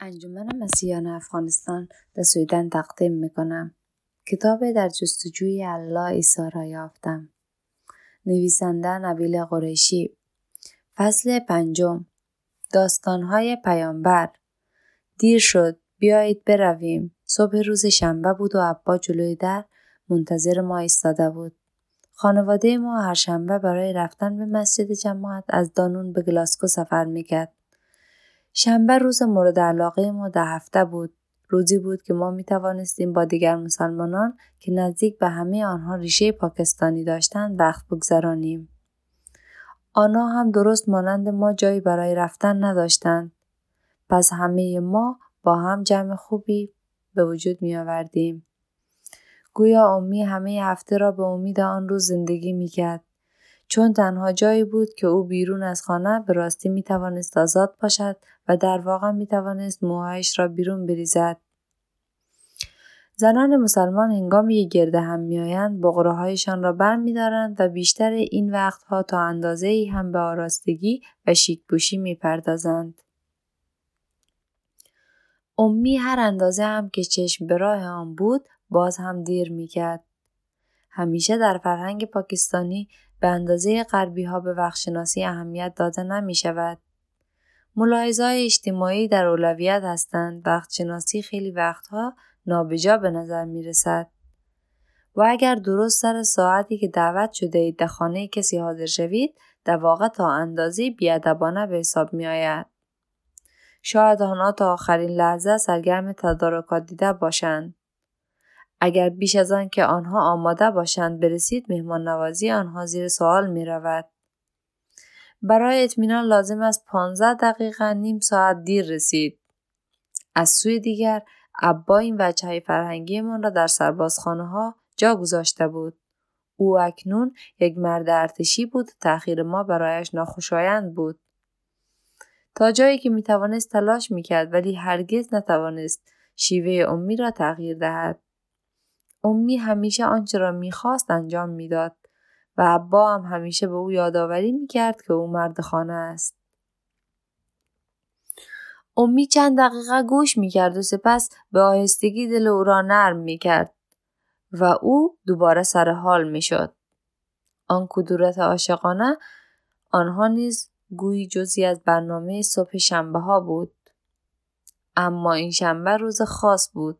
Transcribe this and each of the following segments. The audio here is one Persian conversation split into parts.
انجمن مسیحیان افغانستان به سویدن تقدیم می‌کنم. کتاب در جستجوی الله عیسی را یافتم. نویسنده نبیل قریشی. فصل پنجم. داستانهای پیامبر. دیر شد. بیایید برویم. صبح روز شنبه بود و ابا جلوی در منتظر ما ایستاده بود. خانواده ما هر شنبه برای رفتن به مسجد جماعت از دانون به گلاسکو سفر می‌کرد. شنبه روز مورد علاقه ما ده هفته بود. روزی بود که ما می توانستیم با دیگر مسلمانان که نزدیک به همه آنها ریشه پاکستانی داشتند وقت بگذرانیم. آنها هم درست مانند ما جایی برای رفتن نداشتند. پس همه ما با هم جمع خوبی به وجود می آوردیم. گویا امی همه هفته را به امید آن روز زندگی می کرد. چون تنها جایی بود که او بیرون از خانه به راستی می توانست آزاد باشد و در واقع می توانست موهایش را بیرون بریزد. زنان مسلمان هنگامی که گرده هم میآیند بغره هایشان را بر می دارند و بیشتر این وقتها تا اندازه ای هم به آراستگی و شیک پوشی می پردازند. امی هر اندازه هم که چشم به راه آن بود باز هم دیر می کرد. همیشه در فرهنگ پاکستانی به اندازه غربی ها به وقتشناسی اهمیت داده نمی شود. ملاحظه اجتماعی در اولویت هستند. وقتشناسی خیلی وقتها نابجا به نظر می رسد. و اگر درست سر ساعتی که دعوت شده اید در خانه کسی حاضر شوید در واقع تا اندازه بیادبانه به حساب می آید. شاید آنها تا آخرین لحظه سرگرم تدارکات دیده باشند. اگر بیش از آن که آنها آماده باشند برسید مهمان نوازی آنها زیر سوال می رود. برای اطمینان لازم است 15 دقیقه نیم ساعت دیر رسید. از سوی دیگر ابا این وجه فرهنگی من را در سربازخانه ها جا گذاشته بود. او اکنون یک مرد ارتشی بود تأخیر ما برایش ناخوشایند بود. تا جایی که می توانست تلاش می کرد ولی هرگز نتوانست شیوه امی را تغییر دهد. امی همیشه آنچه را می‌خواست انجام می‌داد و ابا هم همیشه به او یادآوری می‌کرد که او مرد خانه است. امی چند دقیقه گوش می‌کرد و سپس به آهستگی دل او را نرم می‌کرد و او دوباره سر حال می‌شد. آن کدورت عاشقانه آنها نیز گویی جزی از برنامه صبح شنبه ها بود. اما این شنبه روز خاص بود.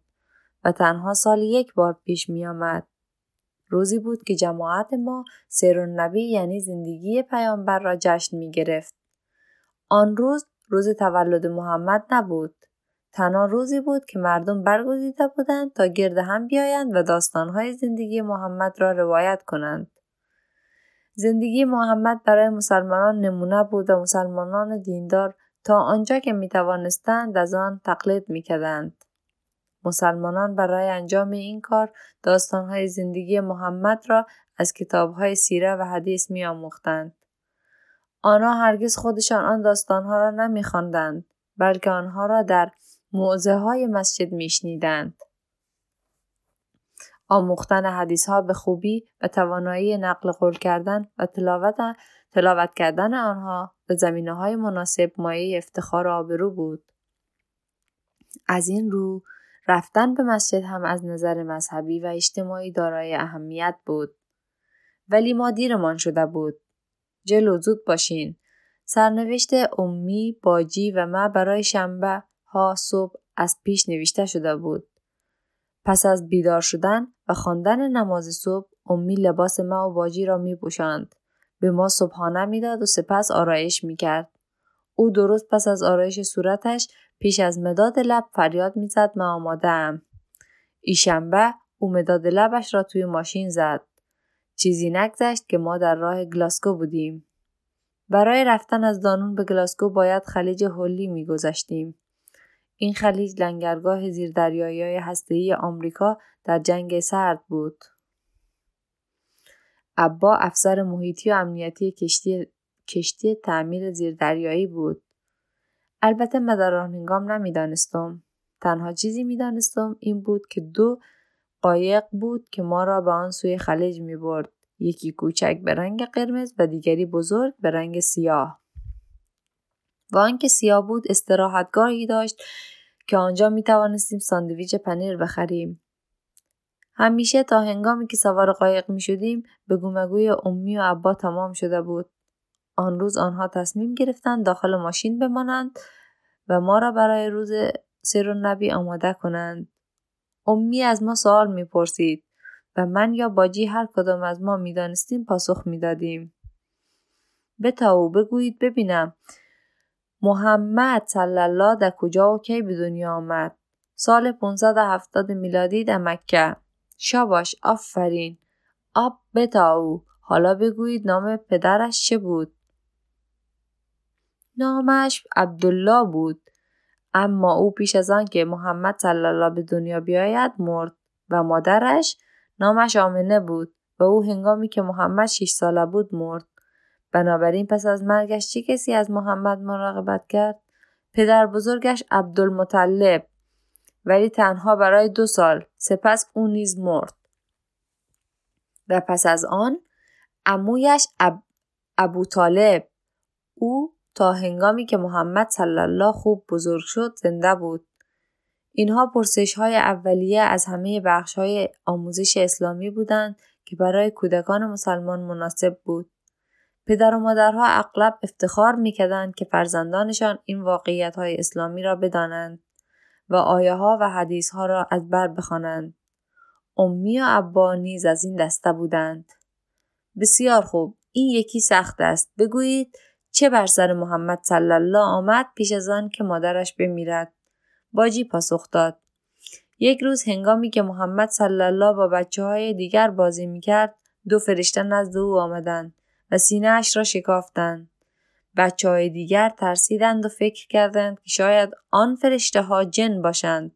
و تنها سال یک بار پیش می آمد. روزی بود که جماعت ما سیر نبی یعنی زندگی پیامبر را جشن می گرفت. آن روز روز تولد محمد نبود. تنها روزی بود که مردم برگزیده بودند تا گرد هم بیایند و داستانهای زندگی محمد را روایت کنند. زندگی محمد برای مسلمانان نمونه بود و مسلمانان دیندار تا آنجا که می توانستند از آن تقلید می کدند. مسلمانان برای انجام این کار داستانهای زندگی محمد را از کتابهای سیره و حدیث می آموختند. آنها هرگز خودشان آن داستانها را نمی خواندند بلکه آنها را در موزه های مسجد می شنیدند. آموختن حدیث ها به خوبی و توانایی نقل قول کردن و تلاوت, تلاوت کردن آنها به زمینه های مناسب مایه افتخار آبرو بود. از این رو رفتن به مسجد هم از نظر مذهبی و اجتماعی دارای اهمیت بود. ولی ما دیرمان شده بود. جلو زود باشین. سرنوشت امی، باجی و ما برای شنبه ها صبح از پیش نوشته شده بود. پس از بیدار شدن و خواندن نماز صبح امی لباس ما و باجی را می پوشاند. به ما صبحانه می‌داد و سپس آرایش می کرد. او درست پس از آرایش صورتش پیش از مداد لب فریاد می‌زد من آمادهام ایشنبه او مداد لبش را توی ماشین زد چیزی نگذشت که ما در راه گلاسکو بودیم برای رفتن از دانون به گلاسکو باید خلیج هولی میگذشتیم این خلیج لنگرگاه زیردریایی های هسته‌ای آمریکا در جنگ سرد بود. ابا افسر محیطی و امنیتی کشتی, کشتی تعمیر زیردریایی بود. البته هنگام نمی‌دانستم تنها چیزی می‌دانستم این بود که دو قایق بود که ما را به آن سوی خلیج می برد. یکی کوچک به رنگ قرمز و دیگری بزرگ به رنگ سیاه. و آنکه سیاه بود استراحتگاهی داشت که آنجا می توانستیم ساندویچ پنیر بخریم. همیشه تا هنگامی که سوار قایق می شدیم به گومگوی امی و عبا تمام شده بود. آن روز آنها تصمیم گرفتند داخل ماشین بمانند و ما را برای روز و نبی آماده کنند. امی از ما سوال می پرسید و من یا باجی هر کدام از ما می دانستیم پاسخ می دادیم. بتاو بگویید ببینم. محمد صلی الله در کجا و کی به دنیا آمد؟ سال 570 میلادی در مکه. شاباش آفرین. آب بتاو حالا بگویید نام پدرش چه بود؟ نامش عبدالله بود. اما او پیش از آن که محمد صلی الله به دنیا بیاید مرد و مادرش نامش آمنه بود و او هنگامی که محمد 6 ساله بود مرد. بنابراین پس از مرگش چه کسی از محمد مراقبت کرد؟ پدر بزرگش عبدالمطلب. ولی تنها برای دو سال. سپس او نیز مرد. و پس از آن امویش اب... ابو طالب او تا هنگامی که محمد صلی الله خوب بزرگ شد زنده بود اینها پرسش های اولیه از همه بخش های آموزش اسلامی بودند که برای کودکان مسلمان مناسب بود پدر و مادرها اغلب افتخار می‌کردند که فرزندانشان این واقعیت های اسلامی را بدانند و آیه ها و حدیث ها را از بر بخوانند. امی و ابا نیز از این دسته بودند. بسیار خوب این یکی سخت است بگویید چه بر سر محمد صلی الله آمد پیش از آن که مادرش بمیرد باجی پاسخ داد یک روز هنگامی که محمد صلی الله با بچه های دیگر بازی می‌کرد دو فرشته نزد او آمدند و سینه اش را شکافتند. بچه های دیگر ترسیدند و فکر کردند که شاید آن فرشته ها جن باشند.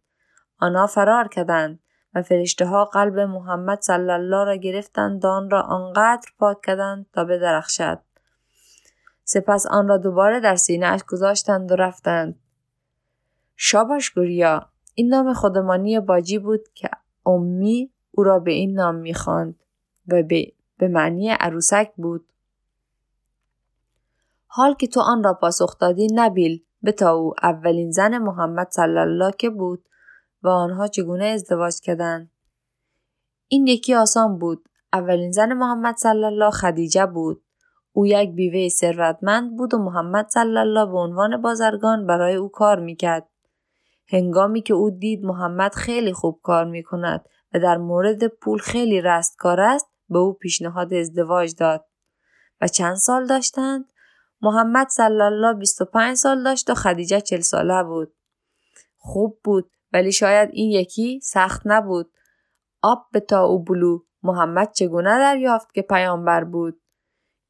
آنها فرار کردند و فرشته ها قلب محمد صلی الله را گرفتند و آن را آنقدر پاک کردند تا بدرخشد. سپس آن را دوباره در سینه اش گذاشتند و رفتند. شاباش گوریا این نام خودمانی باجی بود که امی او را به این نام می‌خواند و به, به معنی عروسک بود. حال که تو آن را پاسخ دادی نبیل به تا او اولین زن محمد صلی الله که بود و آنها چگونه ازدواج کردند این یکی آسان بود اولین زن محمد صلی الله خدیجه بود او یک بیوه ثروتمند بود و محمد صلی الله به عنوان بازرگان برای او کار می‌کرد هنگامی که او دید محمد خیلی خوب کار می کند و در مورد پول خیلی رستگار است به او پیشنهاد ازدواج داد و چند سال داشتند محمد صلی الله 25 سال داشت و خدیجه 40 ساله بود. خوب بود ولی شاید این یکی سخت نبود. آب به تا او بلو محمد چگونه دریافت که پیامبر بود؟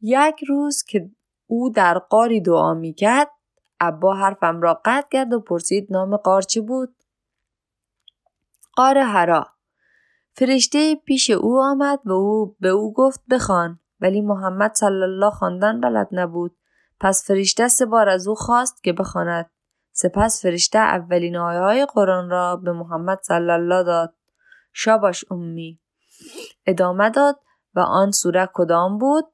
یک روز که او در قاری دعا می کرد ابا حرفم را قطع کرد و پرسید نام قار چی بود؟ قار هرا فرشته پیش او آمد و او به او گفت بخوان ولی محمد صلی الله خواندن بلد نبود. پس فرشته سه بار از او خواست که بخواند. سپس فرشته اولین آیه های قرآن را به محمد صلی الله داد. شاباش امی. ادامه داد و آن سوره کدام بود؟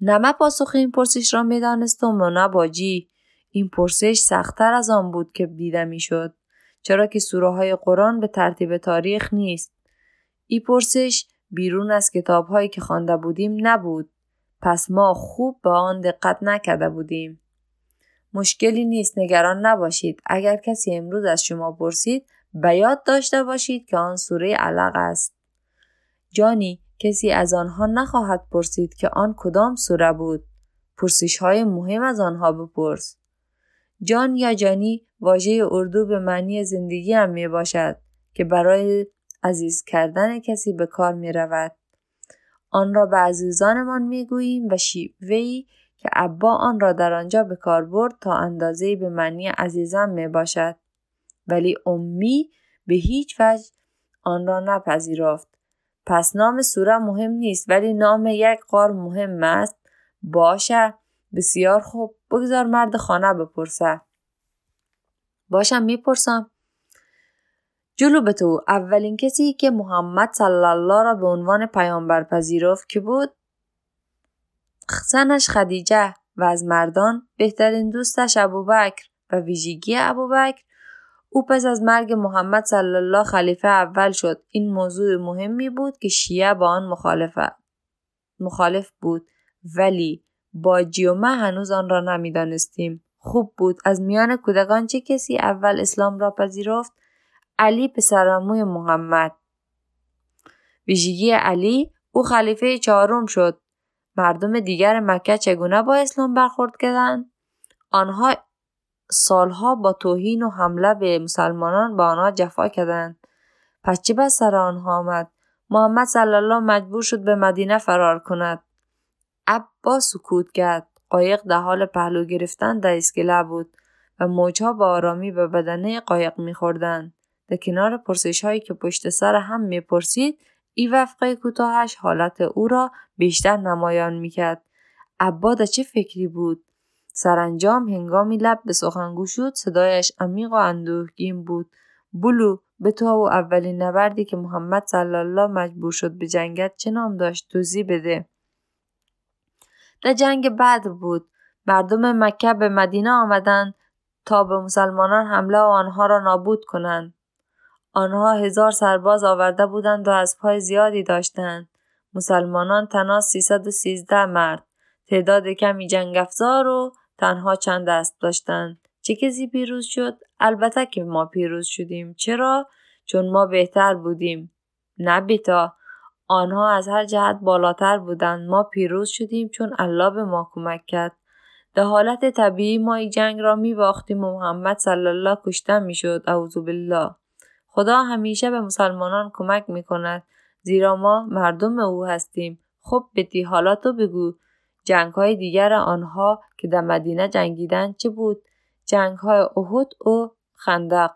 نمه پاسخ این پرسش را می‌دانستم و نه باجی این پرسش سختتر از آن بود که دیده می‌شد چرا که سوره های قرآن به ترتیب تاریخ نیست این پرسش بیرون از کتاب هایی که خوانده بودیم نبود پس ما خوب به آن دقت نکرده بودیم. مشکلی نیست نگران نباشید اگر کسی امروز از شما پرسید به یاد داشته باشید که آن سوره علق است. جانی کسی از آنها نخواهد پرسید که آن کدام سوره بود. پرسش های مهم از آنها بپرس. جان یا جانی واژه اردو به معنی زندگی هم می باشد که برای عزیز کردن کسی به کار می رود. آن را به عزیزانمان می‌گوییم و شیوهی که ابا آن را در آنجا به کار برد تا اندازه به معنی عزیزم می باشد. ولی امی به هیچ وجه آن را نپذیرفت. پس نام سوره مهم نیست ولی نام یک قار مهم است. باشه. بسیار خوب. بگذار مرد خانه بپرسه. باشم می‌پرسم. جلو به تو. اولین کسی که محمد صلی الله را به عنوان پیامبر پذیرفت که بود؟ زنش خدیجه و از مردان بهترین دوستش ابوبکر و ویژگی ابوبکر او پس از مرگ محمد صلی الله خلیفه اول شد. این موضوع مهمی بود که شیعه با آن مخالف بود. ولی با جیومه هنوز آن را نمی‌دانستیم. خوب بود. از میان کودکان چه کسی اول اسلام را پذیرفت؟ علی پسرعموی محمد. ویژگی علی او خلیفه چهارم شد. مردم دیگر مکه چگونه با اسلام برخورد کردند؟ آنها سالها با توهین و حمله به مسلمانان با آنها جفا کردند. پس چه بس سر آنها آمد؟ محمد صلی الله مجبور شد به مدینه فرار کند. ابا سکوت کرد. قایق در حال پهلو گرفتن در اسکله بود و موجها با آرامی به بدنه قایق میخوردند. در کنار پرسش هایی که پشت سر هم می‌پرسید ای وفقه کوتاهش حالت او را بیشتر نمایان می‌کرد. عبا چه فکری بود؟ سرانجام هنگامی لب به سخنگو شد صدایش عمیق و اندوهگین بود. بلو به تو و اولین نبردی که محمد صلی الله مجبور شد به جنگت چه نام داشت؟ توضیح بده. در جنگ بدر بود. مردم مکه به مدینه آمدند تا به مسلمانان حمله و آنها را نابود کنند. آنها هزار سرباز آورده بودند و از پای زیادی داشتند. مسلمانان تنها 313 مرد. تعداد کمی جنگ افزار و تنها چند دست داشتند چه کسی پیروز شد؟ البته که ما پیروز شدیم. چرا؟ چون ما بهتر بودیم. نه بیتا. آنها از هر جهت بالاتر بودند. ما پیروز شدیم چون الله به ما کمک کرد. در حالت طبیعی ما این جنگ را می باختیم و محمد صلی الله کشته می شد اعوذ بالله. خدا همیشه به مسلمانان کمک می کند زیرا ما مردم او هستیم. خب بدی حالا تو بگو. جنگ های دیگر آنها که در مدینه جنگیدن چه بود؟ جنگ های احد و خندق.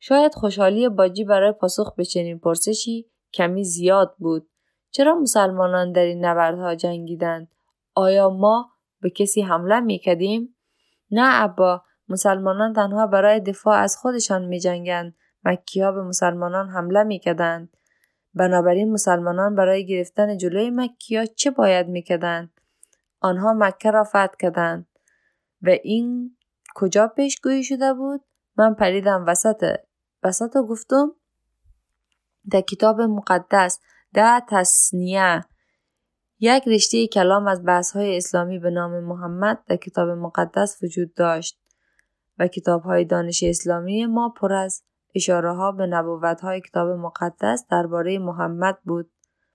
شاید خوشحالی باجی برای پاسخ به چنین پرسشی کمی زیاد بود. چرا مسلمانان در این نبردها جنگیدند؟ آیا ما به کسی حمله می کدیم؟ نه ابا مسلمانان تنها برای دفاع از خودشان می جنگند. مکی ها به مسلمانان حمله می کدند. بنابراین مسلمانان برای گرفتن جلوی مکی ها چه باید می کدند؟ آنها مکه را فتح کردند. و این کجا پیشگویی شده بود؟ من پریدم وسط وسط گفتم در کتاب مقدس در تصنیه یک رشته کلام از بحث های اسلامی به نام محمد در کتاب مقدس وجود داشت و کتاب های دانش اسلامی ما پر از اشاره ها به نبوت های کتاب مقدس درباره محمد بود.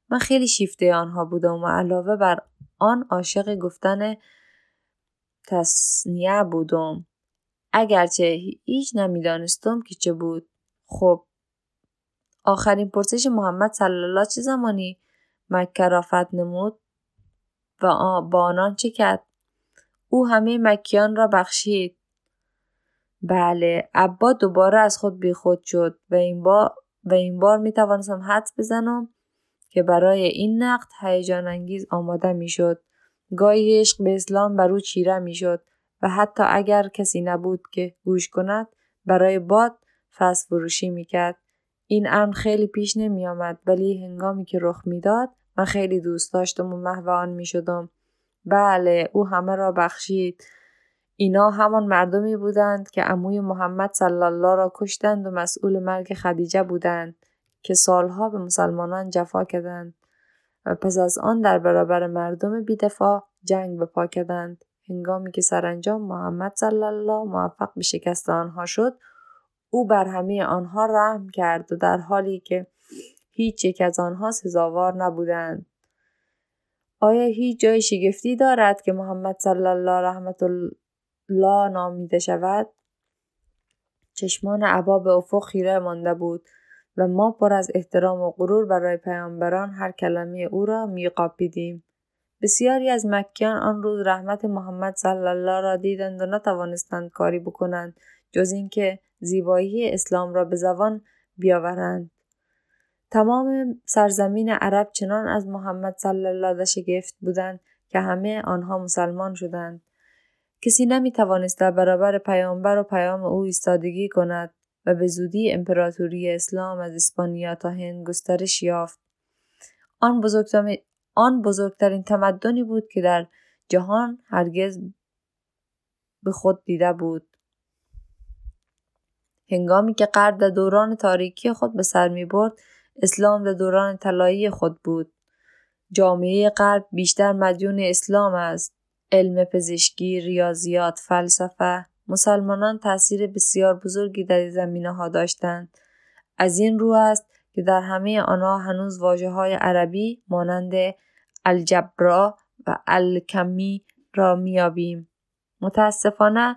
من خیلی شیفته آنها بودم و علاوه بر آن عاشق گفتن تصنیه بودم. اگرچه هیچ نمی‌دانستم که چه بود. خب آخرین پرسش محمد صلی الله چه زمانی مکه را فتح نمود و با آنان چه کرد؟ او همه مکیان را بخشید. بله عبا دوباره از خود بیخود شد و این بار و این بار می توانستم حدس بزنم که برای این نقد هیجان انگیز آماده می‌شد. گاهی عشق به اسلام بر او چیره می‌شد و حتی اگر کسی نبود که گوش کند برای باد فس فروشی می‌کرد. این امر خیلی پیش نمی آمد ولی هنگامی که رخ می‌داد من خیلی دوست داشتم و محو آن می شدم. بله او همه را بخشید. اینا همان مردمی بودند که عموی محمد صلی الله را کشتند و مسئول مرگ خدیجه بودند. که سالها به مسلمانان جفا کردند و پس از آن در برابر مردم بیدفاع جنگ به پا کردند. هنگامی که سرانجام محمد صلی الله موفق به شکست آنها شد او بر همه آنها رحم کرد و در حالی که هیچ یک از آنها سزاوار نبودند. آیا هیچ جای شگفتی دارد که محمد صلی الله رحمت الله نامیده شود؟ چشمان عبا به افق خیره مانده بود. و ما پر از احترام و غرور برای پیامبران هر کلمه او را میقاپیدیم. بسیاری از مکیان آن روز رحمت محمد صلی الله را دیدند و نتوانستند کاری بکنند جز اینکه زیبایی اسلام را به زبان بیاورند. تمام سرزمین عرب چنان از محمد صلی الله شگفت بودند که همه آنها مسلمان شدند. کسی نمی توانست در برابر پیامبر و پیام او ایستادگی کند. و به زودی امپراتوری اسلام از اسپانیا تا هند گسترش یافت. آن, آن بزرگترین تمدنی بود که در جهان هرگز به خود دیده بود. هنگامی که غرب در دوران تاریکی خود به سر می برد اسلام در دوران طلایی خود بود جامعه غرب بیشتر مدیون اسلام است علم پزشکی ریاضیات فلسفه مسلمانان تاثیر بسیار بزرگی در این زمینه ها داشتند. از این رو است که در همه آنها هنوز واجه های عربی مانند الجبرا و الکمی را میابیم متاسفانه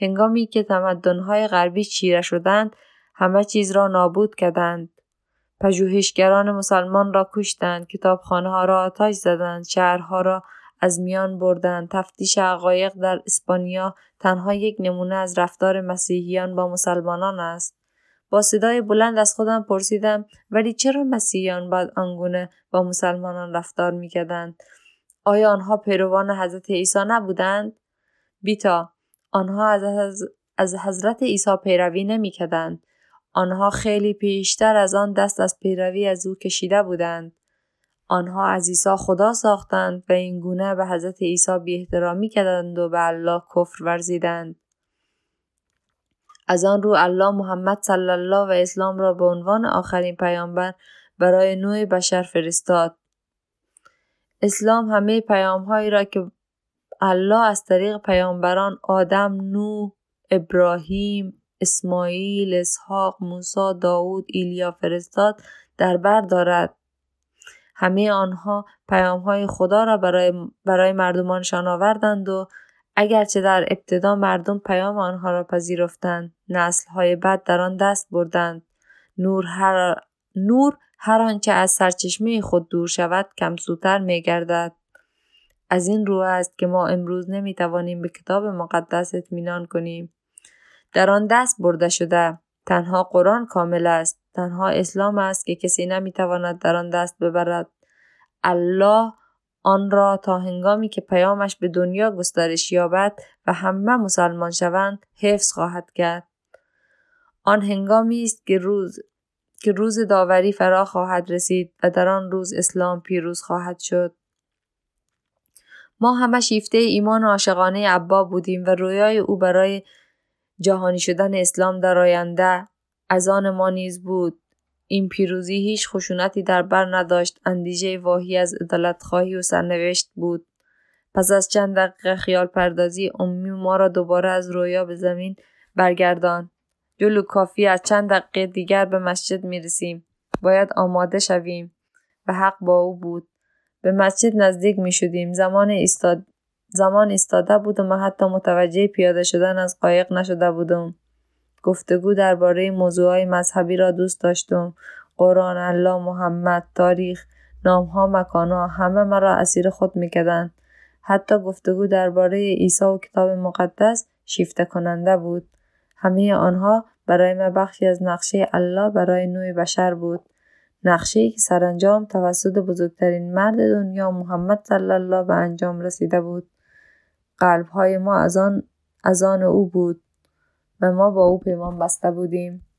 هنگامی که تمدنهای غربی چیره شدند همه چیز را نابود کردند. پژوهشگران مسلمان را کشتند کتابخانه ها را آتش زدند شهرها را از میان بردند تفتیش حقایق در اسپانیا تنها یک نمونه از رفتار مسیحیان با مسلمانان است. با صدای بلند از خودم پرسیدم ولی چرا مسیحیان باید آنگونه با مسلمانان رفتار می‌کردند؟ آیا آنها پیروان حضرت عیسی نبودند؟ بیتا آنها از, از حضرت عیسی پیروی نمی‌کردند. آنها خیلی پیشتر از آن دست از پیروی از او کشیده بودند. آنها از عیسی خدا ساختند و این گونه به حضرت عیسی بی احترامی کردند و به الله کفر ورزیدند. از آن رو الله محمد صلی الله و اسلام را به عنوان آخرین پیامبر برای نوع بشر فرستاد. اسلام همه پیامهایی را که الله از طریق پیامبران آدم نوح ابراهیم اسماعیل اسحاق موسی داود ایلیا فرستاد در بر دارد. همه آنها پیامهای خدا را برای, برای مردمانشان آوردند و اگرچه در ابتدا مردم پیام آنها را پذیرفتند نسلهای بعد در آن دست بردند نور هر, نور هر آنچه از سرچشمه خود دور شود کمسوتر می گردد. از این رو است که ما امروز نمی توانیم به کتاب مقدس اطمینان کنیم. در آن دست برده شده تنها قرآن کامل است تنها اسلام است که کسی نمی تواند در آن دست ببرد. الله آن را تا هنگامی که پیامش به دنیا گسترش یابد و همه مسلمان شوند حفظ خواهد کرد. آن هنگامی است که روز که روز داوری فرا خواهد رسید و در آن روز اسلام پیروز خواهد شد. ما همه شیفته ایمان عاشقانه عبا بودیم و رویای او برای جهانی شدن اسلام در آینده از آن ما نیز بود. این پیروزی هیچ خشونتی در بر نداشت. اندیشه واهی از عدالت خواهی و سرنوشت بود. پس از چند دقیقه خیال پردازی امی ما را دوباره از رویا به زمین برگردان. جلو کافی از چند دقیقه دیگر به مسجد می رسیم. باید آماده شویم. و حق با او بود. به مسجد نزدیک می شدیم زمان ایستاد زمان ایستاده بود و حتی متوجه پیاده شدن از قایق نشده بودم. گفتگو درباره موضوعهای مذهبی را دوست داشتم. قرآن الله محمد تاریخ نامها مکانها همه مرا اسیر خود می‌کردند. حتی گفتگو درباره عیسی و کتاب مقدس شیفته کننده بود. همه آنها برای من بخشی از نقشه الله برای نوع بشر بود. نقشه که سرانجام توسط بزرگترین مرد دنیا محمد صلی الله به انجام رسیده بود. قلبهای ما از آن از آن او بود. و ما با او پیمان بسته بودیم.